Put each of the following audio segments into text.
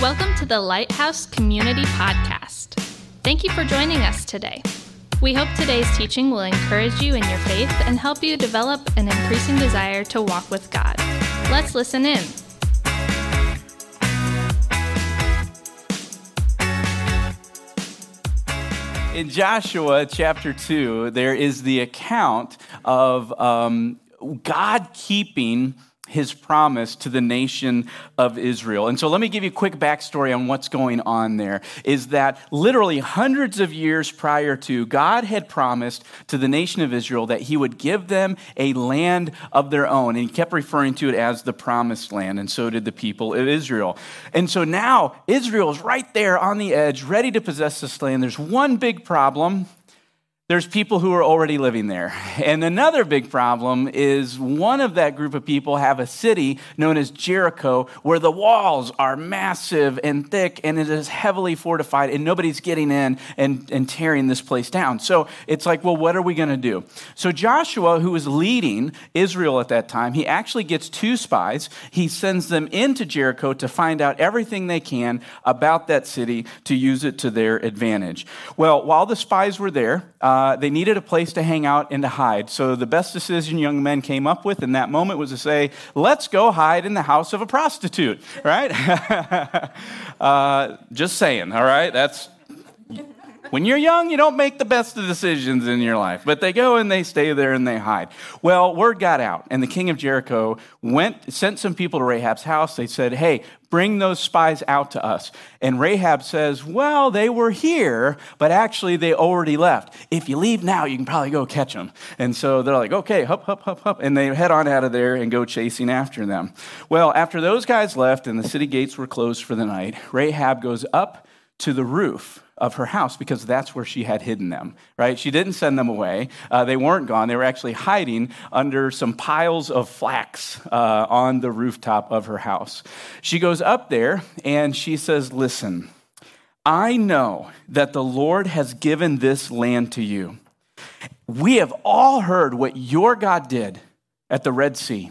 Welcome to the Lighthouse Community Podcast. Thank you for joining us today. We hope today's teaching will encourage you in your faith and help you develop an increasing desire to walk with God. Let's listen in. In Joshua chapter 2, there is the account of um, God keeping his promise to the nation of Israel. And so let me give you a quick backstory on what's going on there. Is that literally hundreds of years prior to, God had promised to the nation of Israel that he would give them a land of their own. And he kept referring to it as the promised land, and so did the people of Israel. And so now Israel is right there on the edge, ready to possess this land. There's one big problem there's people who are already living there. And another big problem is one of that group of people have a city known as Jericho where the walls are massive and thick and it is heavily fortified and nobody's getting in and, and tearing this place down. So it's like, well, what are we going to do? So Joshua, who was leading Israel at that time, he actually gets two spies. He sends them into Jericho to find out everything they can about that city to use it to their advantage. Well, while the spies were there, uh, uh, they needed a place to hang out and to hide. So the best decision young men came up with in that moment was to say, let's go hide in the house of a prostitute, right? uh, just saying, all right? That's when you're young, you don't make the best of decisions in your life, but they go and they stay there and they hide. Well, word got out, and the king of Jericho went, sent some people to Rahab's house. They said, Hey, bring those spies out to us. And Rahab says, Well, they were here, but actually they already left. If you leave now, you can probably go catch them. And so they're like, Okay, hup, hup, hup, hup. And they head on out of there and go chasing after them. Well, after those guys left and the city gates were closed for the night, Rahab goes up to the roof of her house because that's where she had hidden them, right? She didn't send them away. Uh, they weren't gone. They were actually hiding under some piles of flax uh, on the rooftop of her house. She goes up there and she says, Listen, I know that the Lord has given this land to you. We have all heard what your God did at the Red Sea.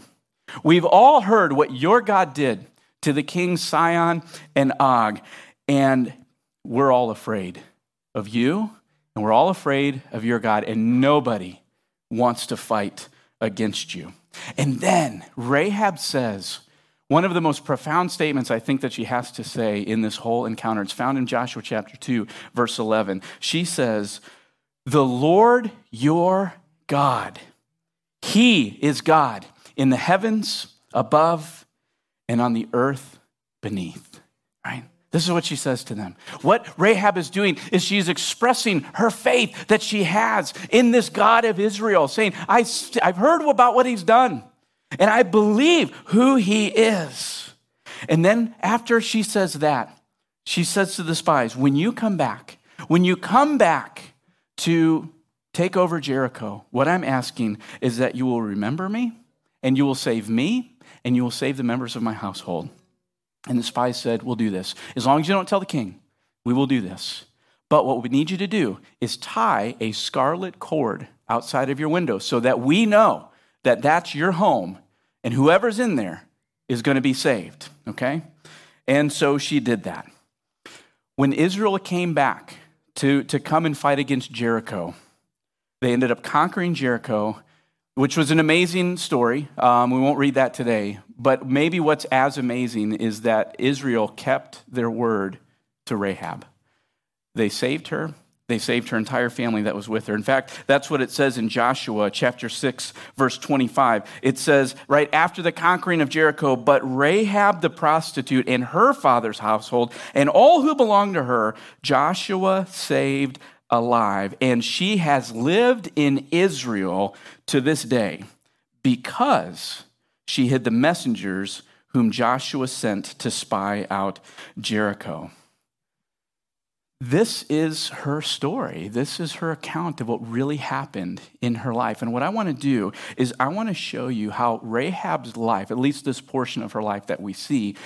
We've all heard what your God did to the kings Sihon and Og. And we're all afraid of you, and we're all afraid of your God, and nobody wants to fight against you. And then Rahab says, one of the most profound statements I think that she has to say in this whole encounter, it's found in Joshua chapter 2, verse 11. She says, The Lord your God, He is God in the heavens above and on the earth beneath, right? This is what she says to them. What Rahab is doing is she's expressing her faith that she has in this God of Israel, saying, I, I've heard about what he's done, and I believe who he is. And then after she says that, she says to the spies, When you come back, when you come back to take over Jericho, what I'm asking is that you will remember me, and you will save me, and you will save the members of my household. And the spies said, We'll do this. As long as you don't tell the king, we will do this. But what we need you to do is tie a scarlet cord outside of your window so that we know that that's your home and whoever's in there is going to be saved. Okay? And so she did that. When Israel came back to, to come and fight against Jericho, they ended up conquering Jericho which was an amazing story. Um, we won't read that today. But maybe what's as amazing is that Israel kept their word to Rahab. They saved her. They saved her entire family that was with her. In fact, that's what it says in Joshua chapter 6, verse 25. It says, right after the conquering of Jericho, but Rahab the prostitute and her father's household and all who belonged to her, Joshua saved alive. And she has lived in Israel to this day because she hid the messengers whom Joshua sent to spy out Jericho. This is her story. This is her account of what really happened in her life. And what I want to do is, I want to show you how Rahab's life, at least this portion of her life that we see,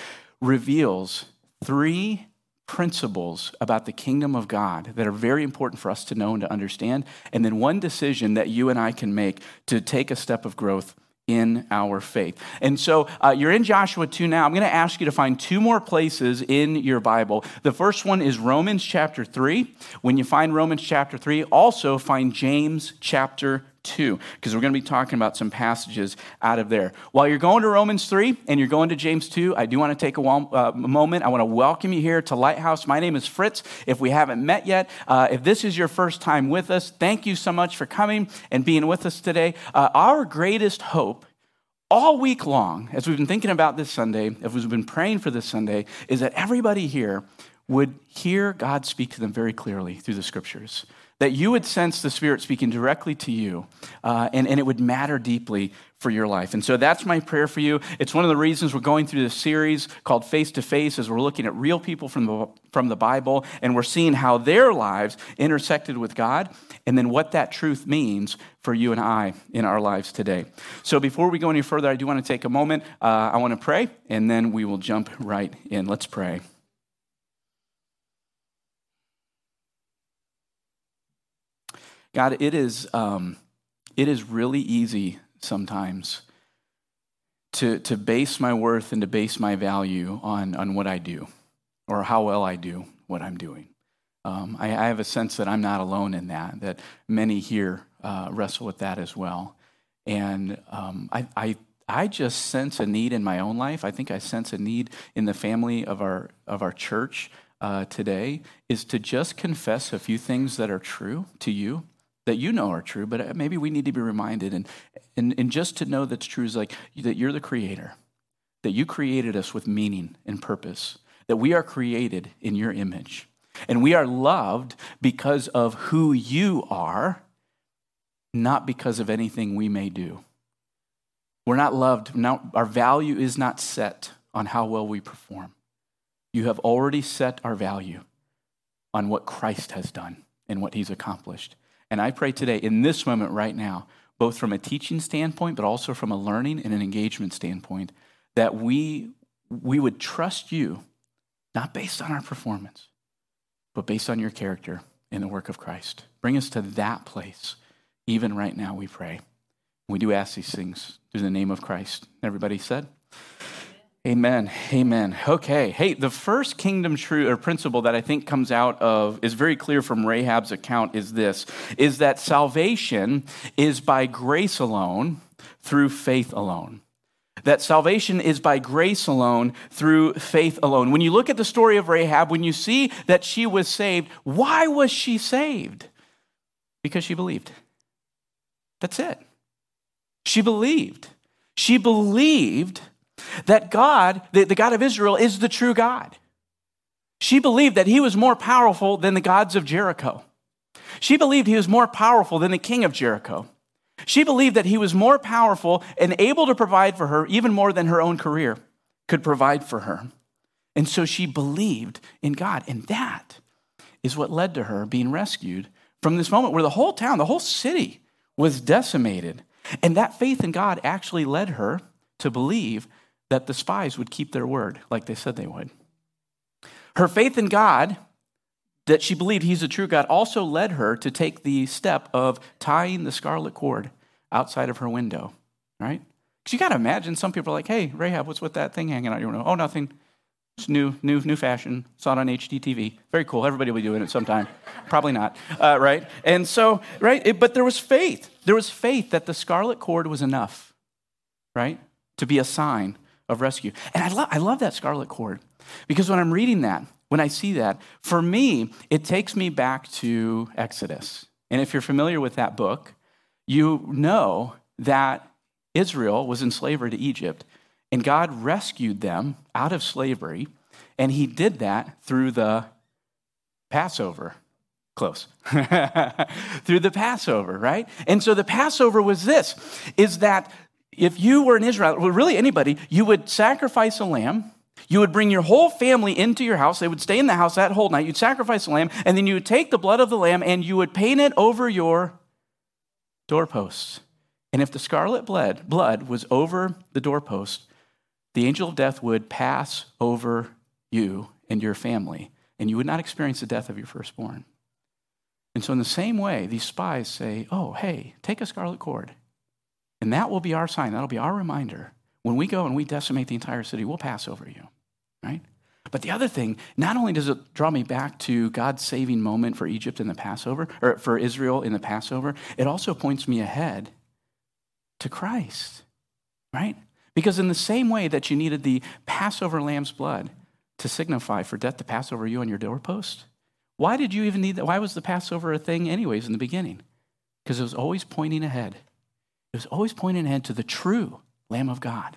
reveals three principles about the kingdom of God that are very important for us to know and to understand, and then one decision that you and I can make to take a step of growth in our faith. And so uh, you're in Joshua 2 now. I'm going to ask you to find two more places in your Bible. The first one is Romans chapter 3. When you find Romans chapter 3, also find James chapter 2, because we're going to be talking about some passages out of there. While you're going to Romans 3 and you're going to James 2, I do want to take a uh, moment. I want to welcome you here to Lighthouse. My name is Fritz. If we haven't met yet, uh, if this is your first time with us, thank you so much for coming and being with us today. Uh, our greatest hope all week long, as we've been thinking about this Sunday, as we've been praying for this Sunday, is that everybody here would hear God speak to them very clearly through the scriptures that you would sense the Spirit speaking directly to you, uh, and, and it would matter deeply for your life. And so that's my prayer for you. It's one of the reasons we're going through this series called Face to Face, as we're looking at real people from the, from the Bible, and we're seeing how their lives intersected with God, and then what that truth means for you and I in our lives today. So before we go any further, I do want to take a moment. Uh, I want to pray, and then we will jump right in. Let's pray. God, it is, um, it is really easy sometimes to, to base my worth and to base my value on, on what I do or how well I do what I'm doing. Um, I, I, have a sense that I'm not alone in that, that many here uh, wrestle with that as well. And um, I, I, I just sense a need in my own life. I think I sense a need in the family of our, of our church uh, today is to just confess a few things that are true to you that you know are true, but uh, maybe we need to be reminded. And, and, and just to know that's true is like that you're the creator, that you created us with meaning and purpose, that we are created in your image. And we are loved because of who you are, not because of anything we may do. We're not loved. Our value is not set on how well we perform. You have already set our value on what Christ has done and what he's accomplished. And I pray today, in this moment right now, both from a teaching standpoint, but also from a learning and an engagement standpoint, that we, we would trust you, not based on our performance, but based on your character in the work of Christ. Bring us to that place, even right now, we pray. We do ask these things through the name of Christ. Everybody said? Amen. Amen. Okay. Hey, the first kingdom true or principle that I think comes out of is very clear from Rahab's account is this is that salvation is by grace alone through faith alone. That salvation is by grace alone through faith alone. When you look at the story of Rahab, when you see that she was saved, why was she saved? Because she believed. That's it. She believed. She believed that God, the, God of Israel, is the true God. She believed that he was more powerful than the gods of Jericho. She believed he was more powerful than the king of Jericho. She believed that he was more powerful and able to provide for her even more than her own career could provide for her. And so she believed in God. And that is what led to her being rescued from this moment where the whole town, the whole city was decimated. And that faith in God actually led her to believe that the spies would keep their word like they said they would. Her faith in God, that she believed he's a true God, also led her to take the step of tying the scarlet cord outside of her window, right? Because you got to imagine some people are like, hey, Rahab, what's with that thing hanging out your window? Oh, nothing. It's new, new, new fashion. Saw it on HGTV. Very cool. Everybody will be doing it sometime. Probably not, uh, right? And so, right? It, but there was faith. There was faith that the scarlet cord was enough, right? To be a sign of rescue. And I, lo- I love that scarlet cord because when I'm reading that, when I see that, for me, it takes me back to Exodus. And if you're familiar with that book, you know that Israel was in slavery to Egypt, and God rescued them out of slavery, and He did that through the Passover. Close. through the Passover, right? And so the Passover was this is that if you were an Israel, or really anybody, you would sacrifice a lamb. You would bring your whole family into your house. They would stay in the house that whole night. You'd sacrifice a lamb, and then you would take the blood of the lamb and you would paint it over your doorposts. And if the scarlet blood, blood was over the doorpost, the angel of death would pass over you and your family, and you would not experience the death of your firstborn. And so, in the same way, these spies say, Oh, hey, take a scarlet cord And that will be our sign. That'll be our reminder. When we go and we decimate the entire city, we'll pass over you, right? But the other thing, not only does it draw me back to God's saving moment for Egypt in the Passover, or for Israel in the Passover, it also points me ahead to Christ, right? Because in the same way that you needed the Passover lamb's blood to signify for death to pass over you on your doorpost, why did you even need that? Why was the Passover a thing, anyways, in the beginning? Because it was always pointing ahead. It was always pointing ahead to the true Lamb of God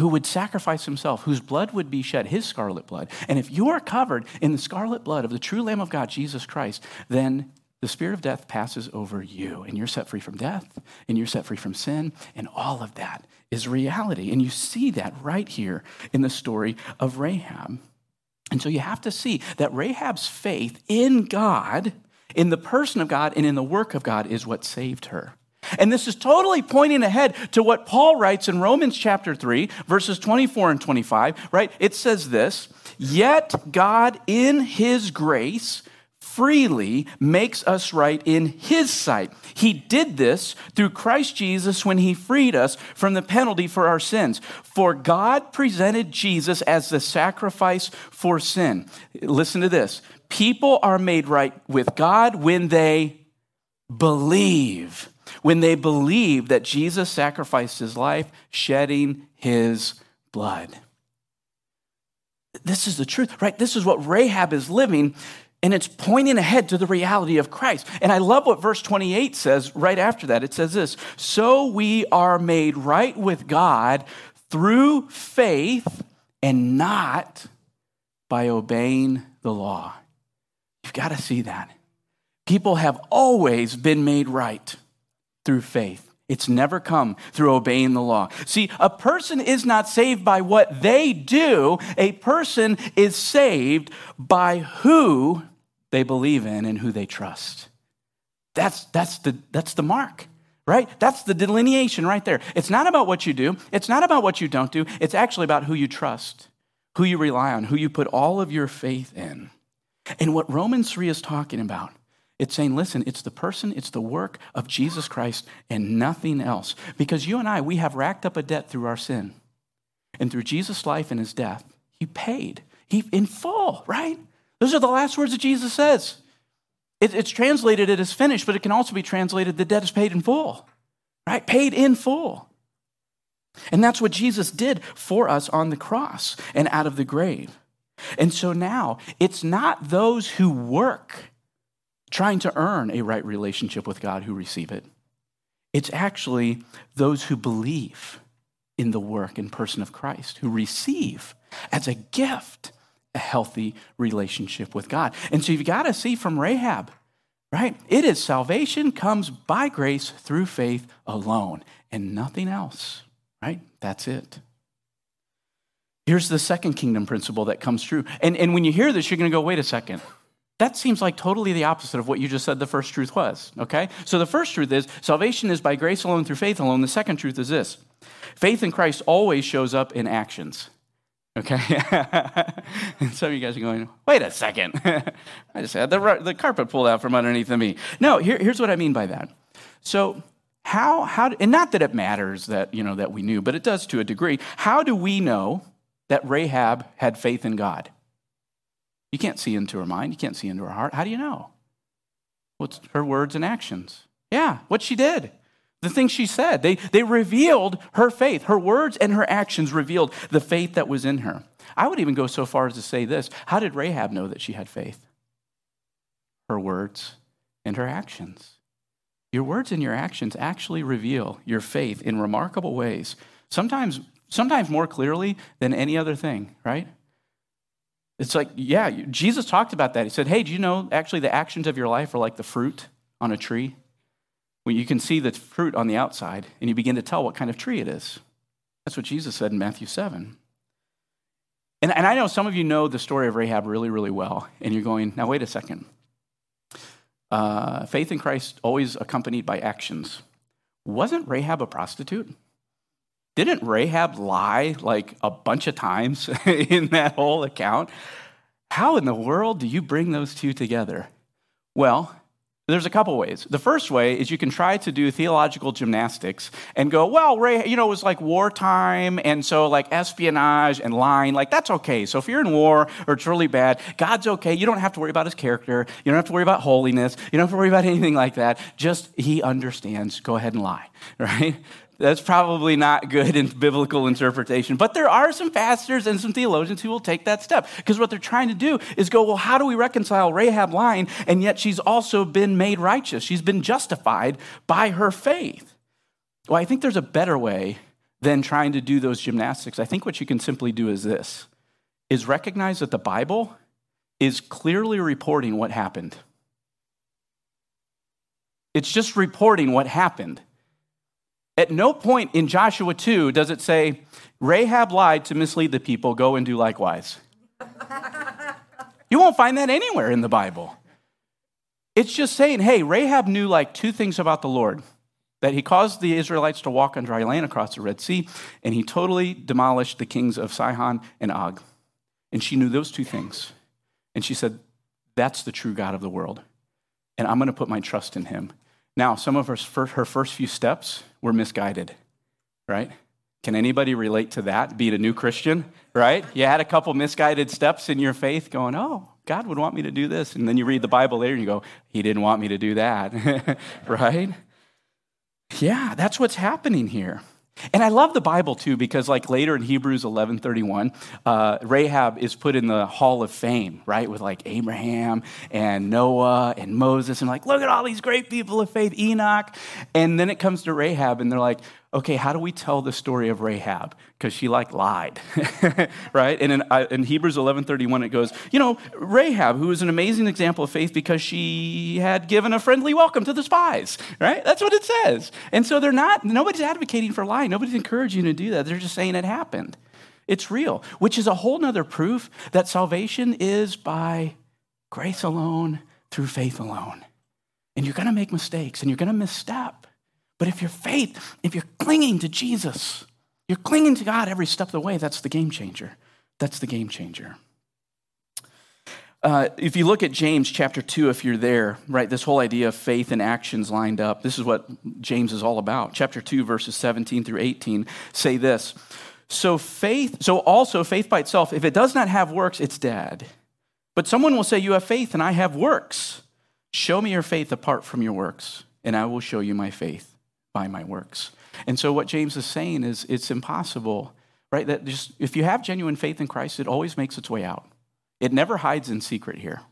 who would sacrifice himself, whose blood would be shed, his scarlet blood. And if you are covered in the scarlet blood of the true Lamb of God, Jesus Christ, then the spirit of death passes over you, and you're set free from death, and you're set free from sin, and all of that is reality. And you see that right here in the story of Rahab. And so you have to see that Rahab's faith in God, in the person of God, and in the work of God is what saved her. And this is totally pointing ahead to what Paul writes in Romans chapter 3, verses 24 and 25, right? It says this Yet God, in his grace, freely makes us right in his sight. He did this through Christ Jesus when he freed us from the penalty for our sins. For God presented Jesus as the sacrifice for sin. Listen to this people are made right with God when they believe when they believe that Jesus sacrificed his life, shedding his blood. This is the truth, right? This is what Rahab is living, and it's pointing ahead to the reality of Christ. And I love what verse 28 says right after that. It says this So we are made right with God through faith and not by obeying the law. You've got to see that. People have always been made right through faith. It's never come through obeying the law. See, a person is not saved by what they do, a person is saved by who they believe in and who they trust. That's, that's, the, that's the mark, right? That's the delineation right there. It's not about what you do, it's not about what you don't do, it's actually about who you trust, who you rely on, who you put all of your faith in. And what Romans 3 is talking about it's saying, listen, it's the person, it's the work of Jesus Christ and nothing else. Because you and I, we have racked up a debt through our sin. And through Jesus' life and his death, he paid. He in full, right? Those are the last words that Jesus says. It, it's translated, it is finished, but it can also be translated, the debt is paid in full, right? Paid in full. And that's what Jesus did for us on the cross and out of the grave. And so now it's not those who work trying to earn a right relationship with God who receive it. It's actually those who believe in the work and person of Christ, who receive as a gift a healthy relationship with God. And so you've got to see from Rahab, right? It is salvation comes by grace through faith alone and nothing else, right? That's it. Here's the second kingdom principle that comes true. And, and when you hear this, you're going to go, wait a second. That seems like totally the opposite of what you just said the first truth was, okay? So the first truth is salvation is by grace alone through faith alone. The second truth is this faith in Christ always shows up in actions, okay? and some of you guys are going, wait a second. I just had the, the carpet pulled out from underneath me. No, here, here's what I mean by that. So, how, how, and not that it matters that, you know, that we knew, but it does to a degree. How do we know that Rahab had faith in God? You can't see into her mind. You can't see into her heart. How do you know? What's her words and actions? Yeah, what she did. The things she said. They, they revealed her faith. Her words and her actions revealed the faith that was in her. I would even go so far as to say this How did Rahab know that she had faith? Her words and her actions. Your words and your actions actually reveal your faith in remarkable ways, sometimes, sometimes more clearly than any other thing, right? It's like, yeah, Jesus talked about that. He said, hey, do you know actually the actions of your life are like the fruit on a tree? When you can see the fruit on the outside and you begin to tell what kind of tree it is. That's what Jesus said in Matthew 7. And, and I know some of you know the story of Rahab really, really well, and you're going, now wait a second. Uh, faith in Christ always accompanied by actions. Wasn't Rahab a prostitute? Didn't Rahab lie like a bunch of times in that whole account? How in the world do you bring those two together? Well, There's a couple ways. The first way is you can try to do theological gymnastics and go, well, Ray, you know, it was like wartime, and so like espionage and lying, like that's okay. So if you're in war or it's really bad, God's okay. You don't have to worry about his character. You don't have to worry about holiness. You don't have to worry about anything like that. Just he understands. Go ahead and lie, right? That's probably not good in biblical interpretation. But there are some pastors and some theologians who will take that step. Because what they're trying to do is go, well, how do we reconcile Rahab lying? And yet she's also been made righteous. She's been justified by her faith. Well, I think there's a better way than trying to do those gymnastics. I think what you can simply do is this is recognize that the Bible is clearly reporting what happened. It's just reporting what happened. At no point in Joshua 2 does it say, Rahab lied to mislead the people, go and do likewise. you won't find that anywhere in the Bible. It's just saying, hey, Rahab knew like two things about the Lord that he caused the Israelites to walk on dry land across the Red Sea, and he totally demolished the kings of Sihon and Og. And she knew those two things. And she said, That's the true God of the world. And I'm going to put my trust in him. Now, some of her first, her first few steps were misguided, right? Can anybody relate to that? Be a new Christian, right? You had a couple misguided steps in your faith going, oh, God would want me to do this. And then you read the Bible later and you go, He didn't want me to do that, right? Yeah, that's what's happening here. And I love the Bible too because, like later in Hebrews 11:31, uh, Rahab is put in the Hall of Fame, right, with like Abraham and Noah and Moses, and like, look at all these great people of faith, Enoch. And then it comes to Rahab, and they're like, okay, how do we tell the story of Rahab? Because she like lied, right? And in, uh, in Hebrews 11:31, it goes, you know, Rahab, who is an amazing example of faith because she had given a friendly welcome to the spies, right? That's what it says. And so they're not, nobody's advocating for lying. Nobody's encouraging you to do that. They're just saying it happened. It's real, which is a whole nother proof that salvation is by grace alone, through faith alone. And you're going to make mistakes and you're going to misstep. But if your faith, if you're clinging to Jesus, you're clinging to God every step of the way, that's the game changer. That's the game changer. Uh, if you look at James chapter 2, if you're there, right, this whole idea of faith and actions lined up, this is what James is all about. Chapter 2, verses 17 through 18 say this. So faith, so also faith by itself, if it does not have works, it's dead. But someone will say, You have faith and I have works. Show me your faith apart from your works, and I will show you my faith by my works. And so what James is saying is it's impossible, right? That just if you have genuine faith in Christ, it always makes its way out. It never hides in secret here.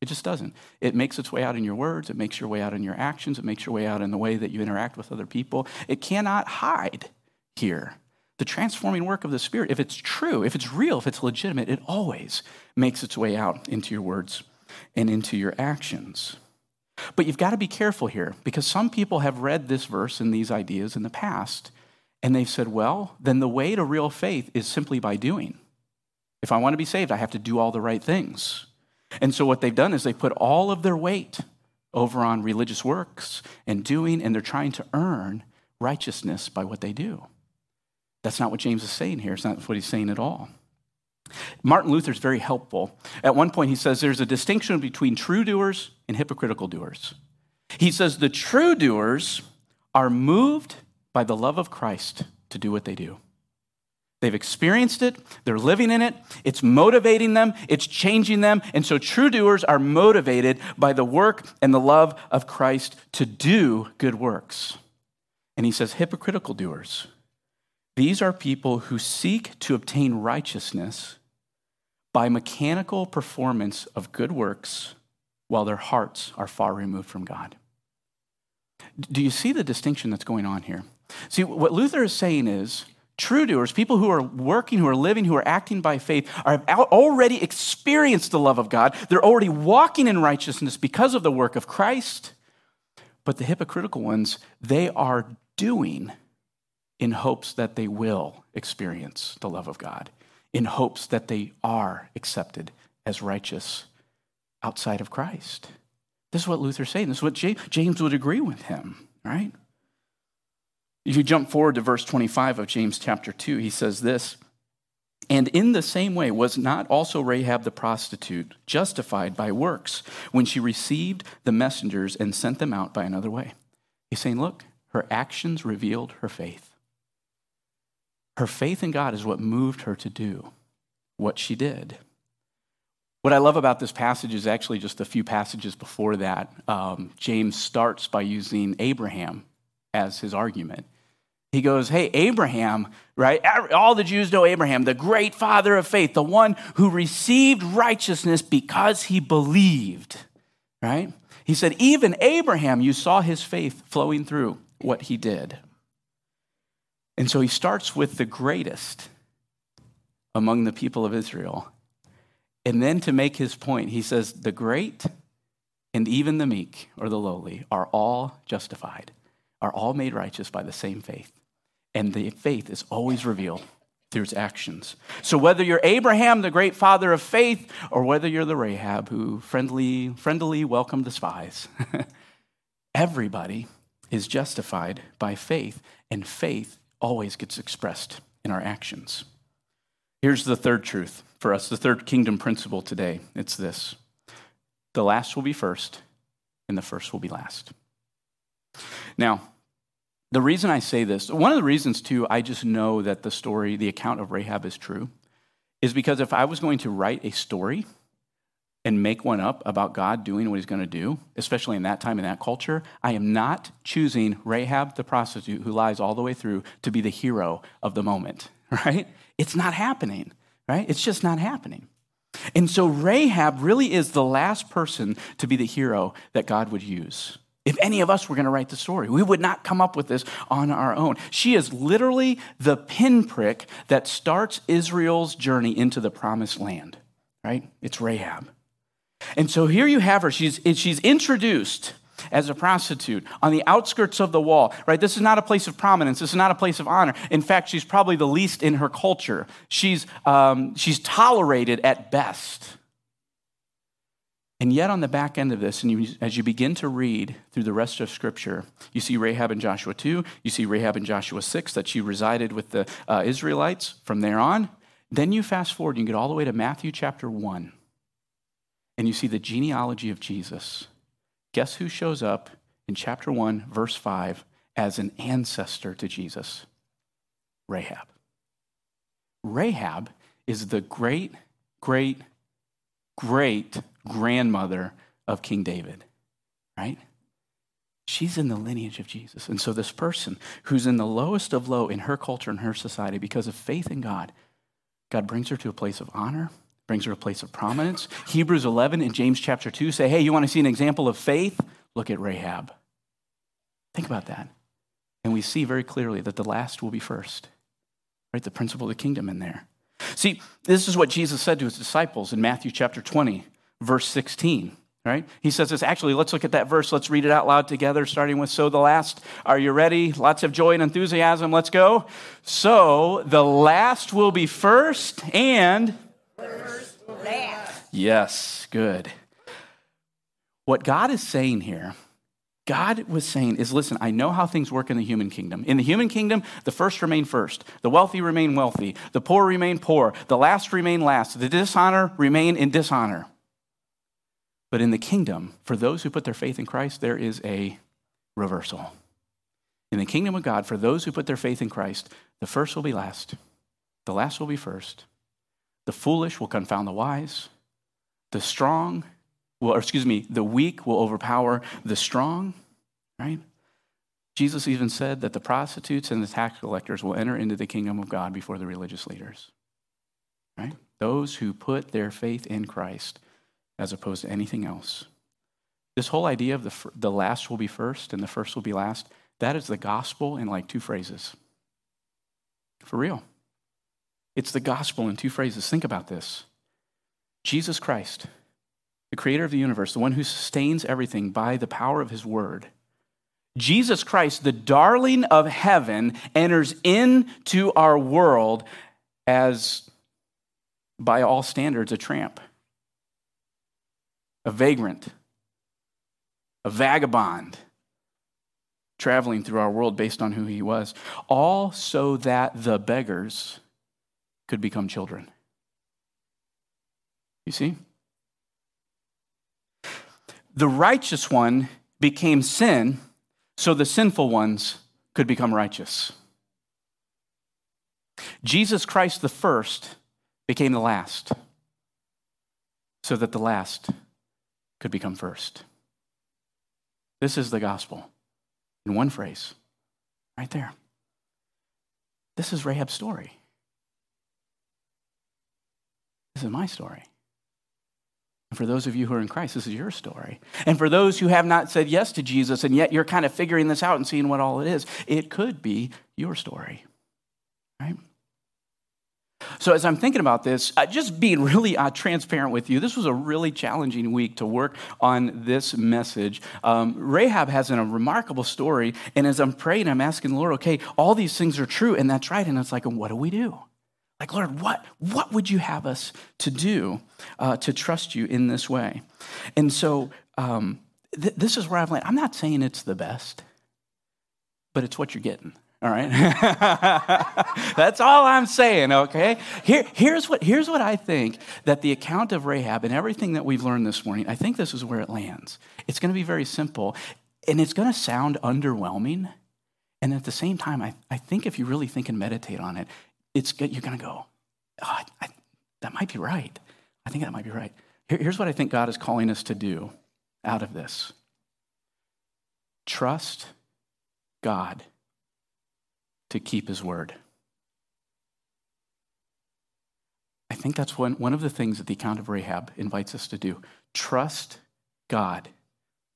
It just doesn't. It makes its way out in your words, it makes your way out in your actions, it makes your way out in the way that you interact with other people. It cannot hide here. The transforming work of the Spirit, if it's true, if it's real, if it's legitimate, it always makes its way out into your words and into your actions. But you've got to be careful here because some people have read this verse and these ideas in the past, and they've said, well, then the way to real faith is simply by doing. If I want to be saved, I have to do all the right things. And so what they've done is they put all of their weight over on religious works and doing, and they're trying to earn righteousness by what they do. That's not what James is saying here. It's not what he's saying at all. Martin Luther is very helpful. At one point, he says there's a distinction between true doers and hypocritical doers. He says the true doers are moved by the love of Christ to do what they do. They've experienced it, they're living in it, it's motivating them, it's changing them. And so true doers are motivated by the work and the love of Christ to do good works. And he says hypocritical doers. These are people who seek to obtain righteousness by mechanical performance of good works while their hearts are far removed from God. Do you see the distinction that's going on here? See, what Luther is saying is true doers, people who are working, who are living, who are acting by faith, have already experienced the love of God. They're already walking in righteousness because of the work of Christ. But the hypocritical ones, they are doing in hopes that they will experience the love of God in hopes that they are accepted as righteous outside of Christ. This is what Luther's saying. This is what James would agree with him, right? If you jump forward to verse 25 of James chapter 2, he says this And in the same way, was not also Rahab the prostitute justified by works when she received the messengers and sent them out by another way? He's saying, look, her actions revealed her faith. Her faith in God is what moved her to do what she did. What I love about this passage is actually just a few passages before that. Um, James starts by using Abraham as his argument. He goes, Hey, Abraham, right? All the Jews know Abraham, the great father of faith, the one who received righteousness because he believed, right? He said, Even Abraham, you saw his faith flowing through what he did. And so he starts with the greatest among the people of Israel. And then to make his point, he says, The great and even the meek or the lowly are all justified, are all made righteous by the same faith. And the faith is always revealed through its actions. So whether you're Abraham, the great father of faith, or whether you're the Rahab who friendly, friendly welcomed the spies, everybody is justified by faith, and faith always gets expressed in our actions. Here's the third truth for us, the third kingdom principle today. It's this the last will be first, and the first will be last. Now, the reason I say this, one of the reasons too, I just know that the story, the account of Rahab is true, is because if I was going to write a story and make one up about God doing what he's going to do, especially in that time in that culture, I am not choosing Rahab the prostitute who lies all the way through to be the hero of the moment, right? It's not happening, right? It's just not happening. And so Rahab really is the last person to be the hero that God would use. If any of us were going to write the story, we would not come up with this on our own. She is literally the pinprick that starts Israel's journey into the promised land, right? It's Rahab. And so here you have her. She's, she's introduced as a prostitute on the outskirts of the wall, right? This is not a place of prominence. This is not a place of honor. In fact, she's probably the least in her culture. She's, um, she's tolerated at best. And yet, on the back end of this, and you, as you begin to read through the rest of Scripture, you see Rahab in Joshua 2, you see Rahab in Joshua 6, that she resided with the uh, Israelites from there on. Then you fast forward, and you get all the way to Matthew chapter 1, and you see the genealogy of Jesus. Guess who shows up in chapter 1, verse 5, as an ancestor to Jesus? Rahab. Rahab is the great, great, great grandmother of King David, right? She's in the lineage of Jesus. And so, this person who's in the lowest of low in her culture and her society because of faith in God, God brings her to a place of honor, brings her a place of prominence. Hebrews 11 and James chapter 2 say, hey, you want to see an example of faith? Look at Rahab. Think about that. And we see very clearly that the last will be first, right? The principle of the kingdom in there. See, this is what Jesus said to his disciples in Matthew chapter 20 verse 16 right? He says this. Actually, let's look at that verse. Let's read it out loud together, starting with So the last. Are you ready? Lots of joy and enthusiasm. Let's go. So the last will be first, and. Yes, good. What God is saying here. God was saying is listen, I know how things work in the human kingdom. In the human kingdom, the first remain first, the wealthy remain wealthy, the poor remain poor, the last remain last, the dishonor remain in dishonor. But in the kingdom, for those who put their faith in Christ, there is a reversal. In the kingdom of God, for those who put their faith in Christ, the first will be last, the last will be first. The foolish will confound the wise. The strong will, or excuse me, the weak will overpower the strong, right? Jesus even said that the prostitutes and the tax collectors will enter into the kingdom of God before the religious leaders, right? Those who put their faith in Christ as opposed to anything else. This whole idea of the, the last will be first and the first will be last, that is the gospel in like two phrases. For real. It's the gospel in two phrases. Think about this Jesus Christ, the creator of the universe, the one who sustains everything by the power of his word. Jesus Christ, the darling of heaven, enters into our world as, by all standards, a tramp a vagrant, a vagabond, traveling through our world based on who he was, all so that the beggars could become children. You see? The righteous one became sin so the sinful ones could become righteous. Jesus Christ, the first, became the last so that the last could become first. This is the gospel in one phrase, right there. This is Rahab's story. This is my story. And for those of you who are in Christ, this is your story. And for those who have not said yes to Jesus and yet you're kind of figuring this out and seeing what all it is, it could be your story, right? So, as I'm thinking about this, uh, just being really uh, transparent with you, this was a really challenging week to work on this message. Um, Rahab has a remarkable story, and as I'm praying, I'm asking the Lord, okay, all these things are true, and that's right. And it's like, what do we do? Like, Lord, what, what would you have us to do uh, to trust you in this way? And so, um, th- this is where I've landed. I'm not saying it's the best, but it's what you're getting. All right? That's all I'm saying, okay? Here, here's, what, here's what I think that the account of Rahab and everything that we've learned this morning, I think this is where it lands. It's going to be very simple, and it's going to sound underwhelming. And at the same time, I, I think if you really think and meditate on it, it's good, you're going to go, oh, I, I, that might be right. I think that might be right. Here, here's what I think God is calling us to do out of this trust God to keep his word. I think that's one, one of the things that the account of Rahab invites us to do. Trust God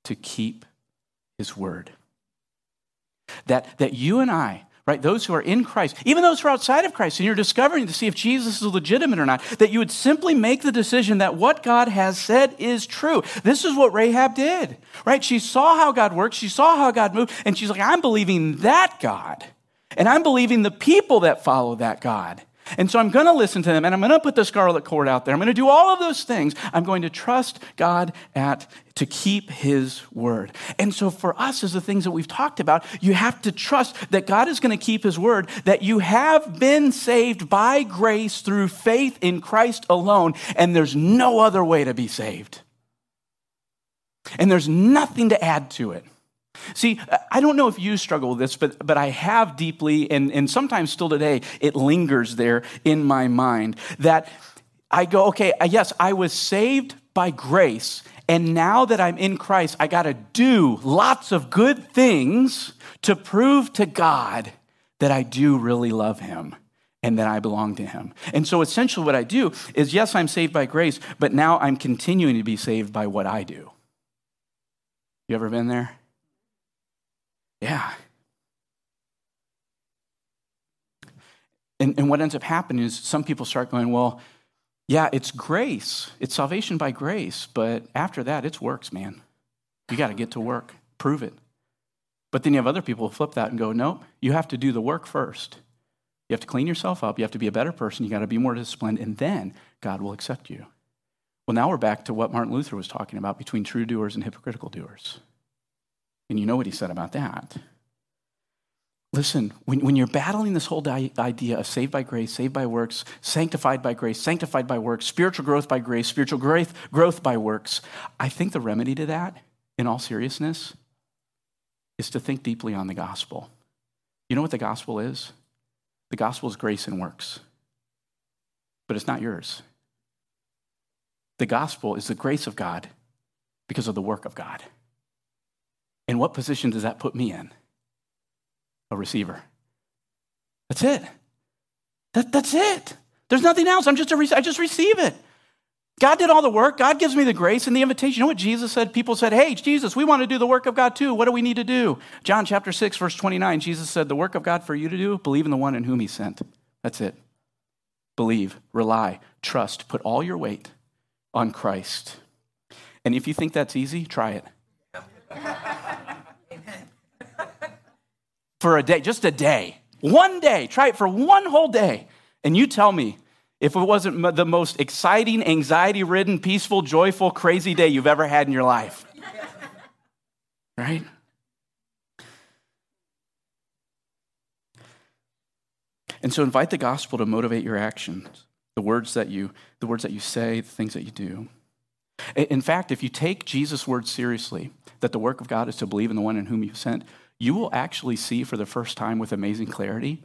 to keep his word. That, that you and I, right, those who are in Christ, even those who are outside of Christ, and you're discovering to see if Jesus is legitimate or not, that you would simply make the decision that what God has said is true. This is what Rahab did, right? She saw how God worked, she saw how God moved, and she's like, I'm believing that God. And I'm believing the people that follow that God. And so I'm going to listen to them and I'm going to put the scarlet cord out there. I'm going to do all of those things. I'm going to trust God at to keep his word. And so for us as the things that we've talked about, you have to trust that God is going to keep his word, that you have been saved by grace through faith in Christ alone, and there's no other way to be saved. And there's nothing to add to it. See, I don't know if you struggle with this, but, but I have deeply, and, and sometimes still today, it lingers there in my mind that I go, okay, uh, yes, I was saved by grace, and now that I'm in Christ, I got to do lots of good things to prove to God that I do really love Him and that I belong to Him. And so essentially, what I do is yes, I'm saved by grace, but now I'm continuing to be saved by what I do. You ever been there? Yeah. And, and what ends up happening is some people start going, well, yeah, it's grace. It's salvation by grace. But after that, it's works, man. You got to get to work, prove it. But then you have other people who flip that and go, nope, you have to do the work first. You have to clean yourself up. You have to be a better person. You got to be more disciplined. And then God will accept you. Well, now we're back to what Martin Luther was talking about between true doers and hypocritical doers. And you know what he said about that. Listen, when, when you're battling this whole idea of saved by grace, saved by works, sanctified by grace, sanctified by works, spiritual growth by grace, spiritual growth, growth by works, I think the remedy to that, in all seriousness, is to think deeply on the gospel. You know what the gospel is? The gospel is grace and works, but it's not yours. The gospel is the grace of God because of the work of God. And what position does that put me in? A receiver. That's it. That, that's it. There's nothing else. I'm just a, I just receive it. God did all the work. God gives me the grace and the invitation. You know what Jesus said? People said, Hey, Jesus, we want to do the work of God too. What do we need to do? John chapter 6, verse 29, Jesus said, The work of God for you to do, believe in the one in whom he sent. That's it. Believe, rely, trust, put all your weight on Christ. And if you think that's easy, try it. for a day, just a day. One day. Try it for one whole day. And you tell me if it wasn't the most exciting, anxiety ridden, peaceful, joyful, crazy day you've ever had in your life. Right? And so invite the gospel to motivate your actions, the words that you, the words that you say, the things that you do. In fact, if you take Jesus' words seriously, that the work of God is to believe in the one in whom you sent, you will actually see for the first time with amazing clarity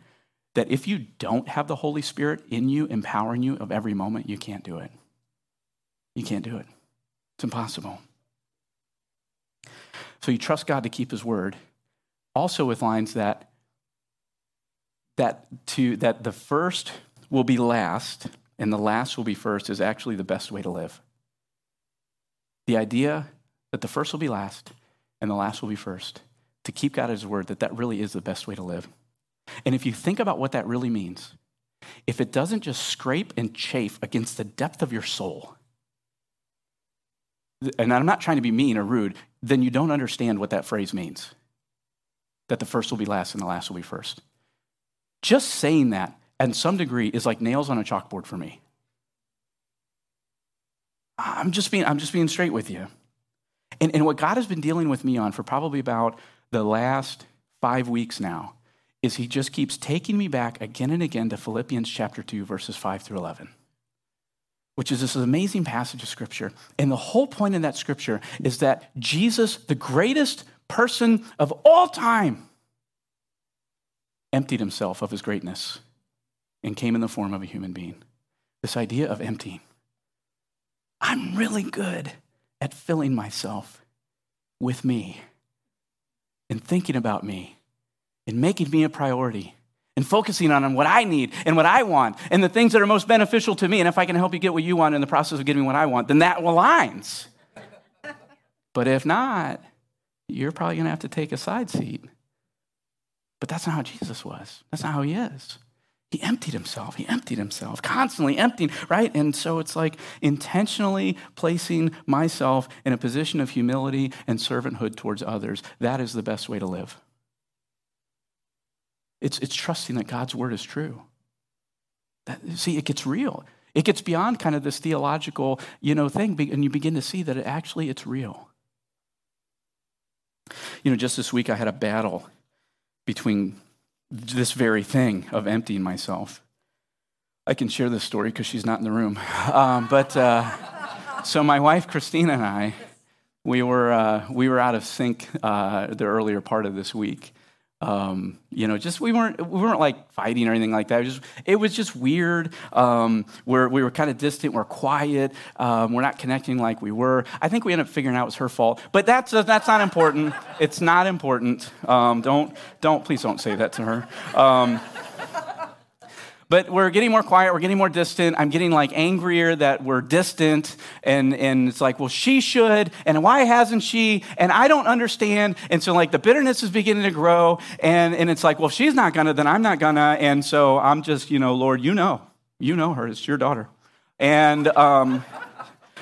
that if you don't have the Holy Spirit in you, empowering you of every moment, you can't do it. You can't do it. It's impossible. So you trust God to keep his word, also with lines that that to that the first will be last and the last will be first is actually the best way to live. The idea that the first will be last and the last will be first, to keep God at his word, that that really is the best way to live. And if you think about what that really means, if it doesn't just scrape and chafe against the depth of your soul, and I'm not trying to be mean or rude, then you don't understand what that phrase means that the first will be last and the last will be first. Just saying that, in some degree, is like nails on a chalkboard for me. I'm just being, I'm just being straight with you. And, and what God has been dealing with me on for probably about the last five weeks now is He just keeps taking me back again and again to Philippians chapter 2, verses 5 through 11 which is this amazing passage of scripture. And the whole point in that scripture is that Jesus, the greatest person of all time, emptied himself of his greatness and came in the form of a human being. This idea of emptying. I'm really good at filling myself with me and thinking about me and making me a priority and focusing on what I need and what I want and the things that are most beneficial to me. And if I can help you get what you want in the process of getting what I want, then that aligns. but if not, you're probably going to have to take a side seat. But that's not how Jesus was. That's not how he is. He emptied himself. He emptied himself, constantly emptying, right? And so it's like intentionally placing myself in a position of humility and servanthood towards others. That is the best way to live. It's, it's trusting that God's word is true. That, see, it gets real. It gets beyond kind of this theological, you know, thing, and you begin to see that it actually it's real. You know, just this week I had a battle between this very thing of emptying myself. I can share this story because she's not in the room. Um, but uh, so my wife Christina and I, we were uh, we were out of sync uh, the earlier part of this week, um, you know, just we weren't we weren't like fighting or anything like that. It was just, it was just weird. Um, we're, we were kind of distant. We're quiet. Um, we're not connecting like we were. I think we ended up figuring out it was her fault, but that's that's not important. it's not important. Um, don't don't please don't say that to her. But we're getting more quiet, we're getting more distant. I'm getting like angrier that we're distant. And, and it's like, well, she should. And why hasn't she? And I don't understand. And so, like, the bitterness is beginning to grow. And, and it's like, well, she's not gonna, then I'm not gonna. And so I'm just, you know, Lord, you know, you know her. It's your daughter. And um,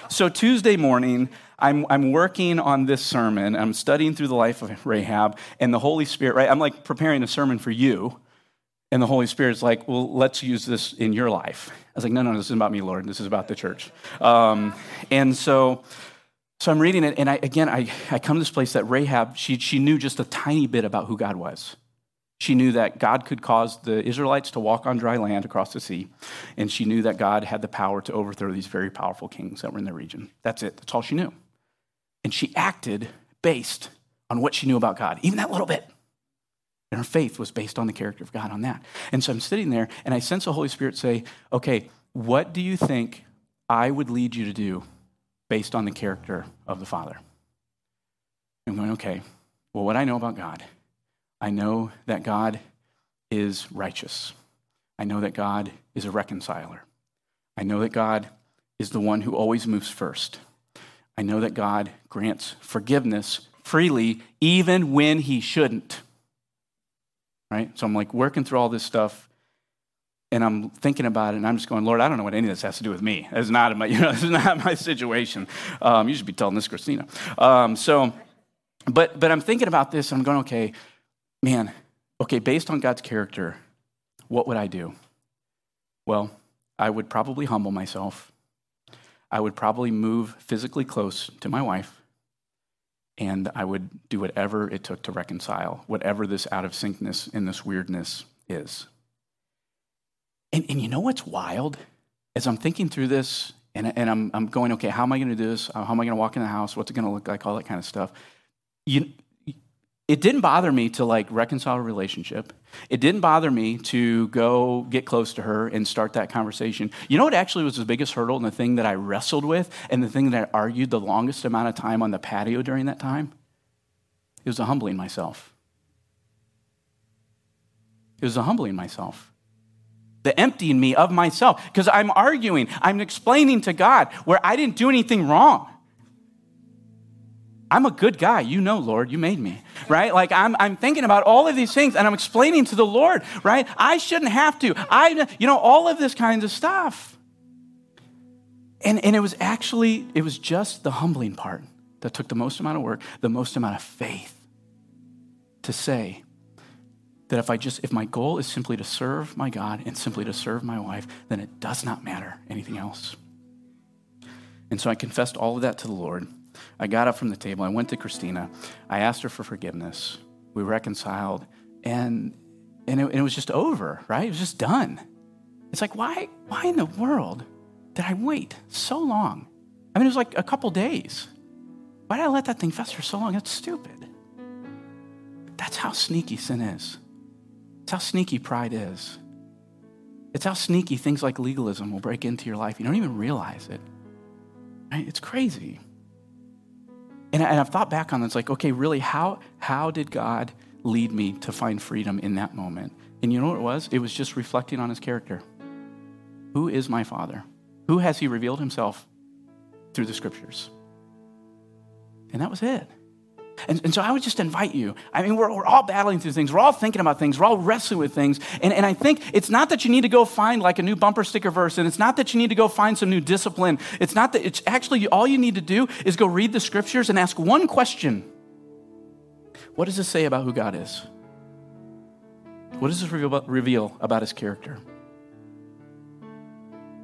so Tuesday morning, I'm, I'm working on this sermon. I'm studying through the life of Rahab and the Holy Spirit, right? I'm like preparing a sermon for you. And the Holy Spirit's like, well, let's use this in your life. I was like, no, no, this is about me, Lord. This is about the church. Um, and so, so I'm reading it, and I, again, I, I come to this place that Rahab, she, she knew just a tiny bit about who God was. She knew that God could cause the Israelites to walk on dry land across the sea, and she knew that God had the power to overthrow these very powerful kings that were in the region. That's it. That's all she knew. And she acted based on what she knew about God, even that little bit. And her faith was based on the character of God on that. And so I'm sitting there and I sense the Holy Spirit say, okay, what do you think I would lead you to do based on the character of the Father? I'm going, okay, well, what I know about God, I know that God is righteous. I know that God is a reconciler. I know that God is the one who always moves first. I know that God grants forgiveness freely, even when he shouldn't right? So I'm like working through all this stuff and I'm thinking about it, and I'm just going, Lord, I don't know what any of this has to do with me. It's not my, you know, it's not my situation. Um, you should be telling this, Christina. Um, so, but but I'm thinking about this, and I'm going, okay, man, okay, based on God's character, what would I do? Well, I would probably humble myself. I would probably move physically close to my wife and I would do whatever it took to reconcile whatever this out of syncness and this weirdness is. And, and you know what's wild? As I'm thinking through this and, and I'm, I'm going, okay, how am I going to do this? How am I going to walk in the house? What's it going to look like? All that kind of stuff. You, it didn't bother me to like reconcile a relationship. It didn't bother me to go get close to her and start that conversation. You know what actually was the biggest hurdle and the thing that I wrestled with and the thing that I argued the longest amount of time on the patio during that time? It was a humbling myself. It was a humbling myself. The emptying me of myself. Because I'm arguing, I'm explaining to God where I didn't do anything wrong. I'm a good guy. You know, Lord, you made me, right? Like I'm, I'm thinking about all of these things and I'm explaining to the Lord, right? I shouldn't have to. I, you know, all of this kinds of stuff. And, and it was actually, it was just the humbling part that took the most amount of work, the most amount of faith to say that if I just, if my goal is simply to serve my God and simply to serve my wife, then it does not matter anything else. And so I confessed all of that to the Lord. I got up from the table. I went to Christina. I asked her for forgiveness. We reconciled, and and it, and it, was just over. Right? It was just done. It's like why why in the world did I wait so long? I mean, it was like a couple days. Why did I let that thing fester so long? That's stupid. That's how sneaky sin is. It's how sneaky pride is. It's how sneaky things like legalism will break into your life. You don't even realize it. Right? It's crazy. And, I, have thought back on this, like, okay, really, how, how did God lead me to find freedom in that moment? And you know what it was? It was just reflecting on his character. Who is my father? Who has he revealed himself through the scriptures? And that was it. And, and so I would just invite you. I mean, we're, we're all battling through things. We're all thinking about things. We're all wrestling with things. And, and I think it's not that you need to go find like a new bumper sticker verse, and it's not that you need to go find some new discipline. It's not that, it's actually all you need to do is go read the scriptures and ask one question What does this say about who God is? What does this reveal about, reveal about his character?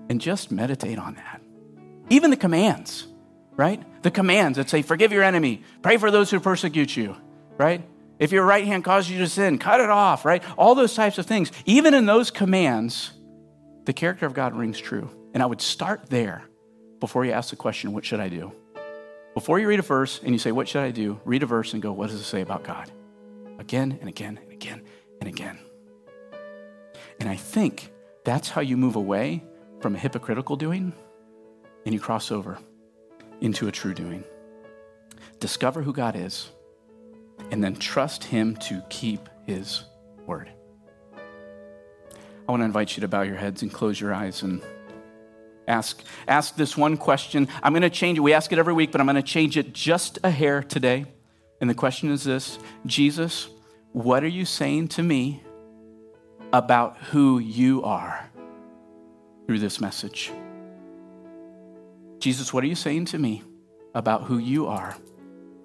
And just meditate on that. Even the commands right? The commands that say, forgive your enemy, pray for those who persecute you, right? If your right hand causes you to sin, cut it off, right? All those types of things. Even in those commands, the character of God rings true. And I would start there before you ask the question, what should I do? Before you read a verse and you say, what should I do? Read a verse and go, what does it say about God? Again and again and again and again. And I think that's how you move away from a hypocritical doing and you cross over into a true doing. Discover who God is, and then trust Him to keep His word. I want to invite you to bow your heads and close your eyes and ask, ask this one question. I'm going to change it. We ask it every week, but I'm going to change it just a hair today. And the question is this Jesus, what are you saying to me about who you are through this message? Jesus, what are you saying to me about who you are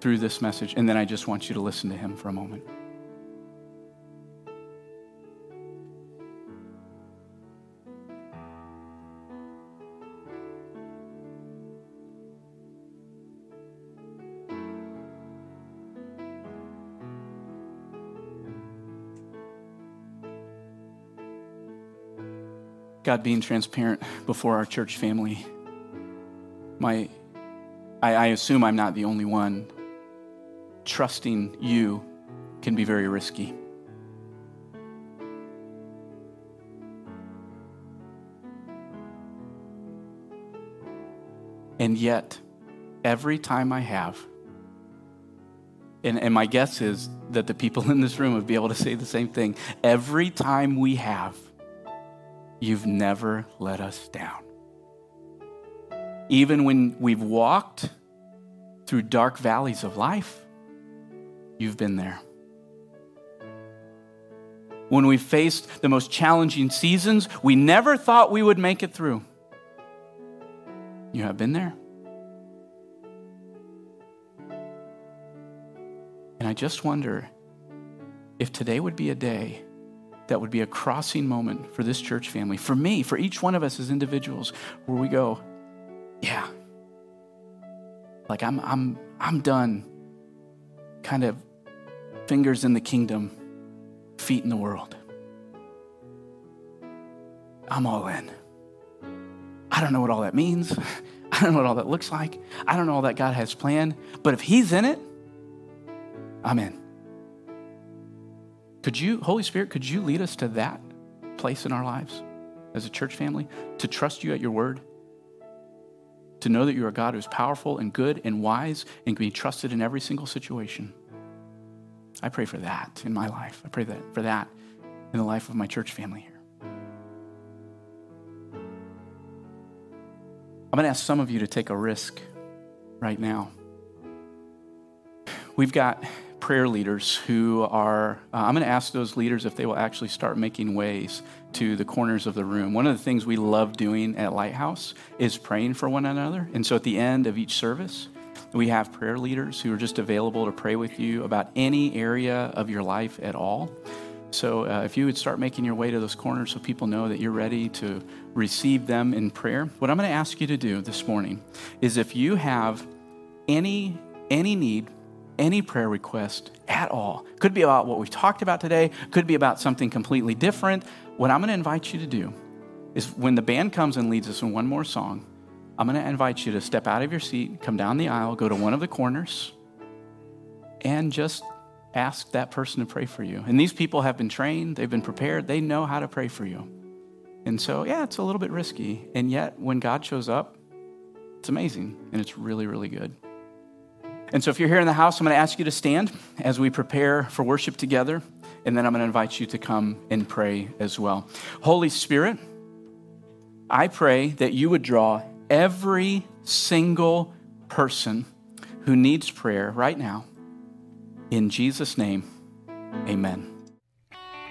through this message? And then I just want you to listen to him for a moment. God being transparent before our church family my, I, I assume I'm not the only one. Trusting you can be very risky. And yet, every time I have, and, and my guess is that the people in this room would be able to say the same thing. Every time we have, you've never let us down. Even when we've walked through dark valleys of life, you've been there. When we faced the most challenging seasons, we never thought we would make it through. You have been there. And I just wonder if today would be a day that would be a crossing moment for this church family, for me, for each one of us as individuals, where we go, yeah. Like I'm I'm I'm done kind of fingers in the kingdom, feet in the world. I'm all in. I don't know what all that means. I don't know what all that looks like. I don't know all that God has planned. But if He's in it, I'm in. Could you, Holy Spirit, could you lead us to that place in our lives as a church family? To trust you at your word? To know that you're a God who's powerful and good and wise and can be trusted in every single situation? I pray for that in my life. I pray that for that in the life of my church family here. I'm going to ask some of you to take a risk right now. We've got prayer leaders who are, uh, I'm going to ask those leaders if they will actually start making ways to the corners of the room. One of the things we love doing at Lighthouse is praying for one another. And so at the end of each service, we have prayer leaders who are just available to pray with you about any area of your life at all. So uh, if you would start making your way to those corners so people know that you're ready to receive them in prayer, what I'm going to ask you to do this morning is if you have any any need, any prayer request at all, could be about what we've talked about today, could be about something completely different. What I'm going to invite you to do is when the band comes and leads us in one more song, I'm going to invite you to step out of your seat, come down the aisle, go to one of the corners, and just ask that person to pray for you. And these people have been trained, they've been prepared, they know how to pray for you. And so, yeah, it's a little bit risky. And yet, when God shows up, it's amazing and it's really, really good. And so, if you're here in the house, I'm going to ask you to stand as we prepare for worship together. And then I'm going to invite you to come and pray as well. Holy Spirit, I pray that you would draw every single person who needs prayer right now in Jesus' name, amen.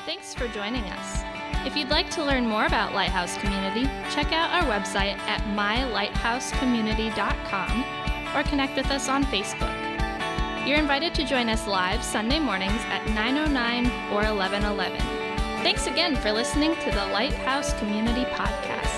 Thanks for joining us. If you'd like to learn more about Lighthouse Community, check out our website at mylighthousecommunity.com or connect with us on Facebook. You're invited to join us live Sunday mornings at 9:09 or 11:11. Thanks again for listening to the Lighthouse Community Podcast.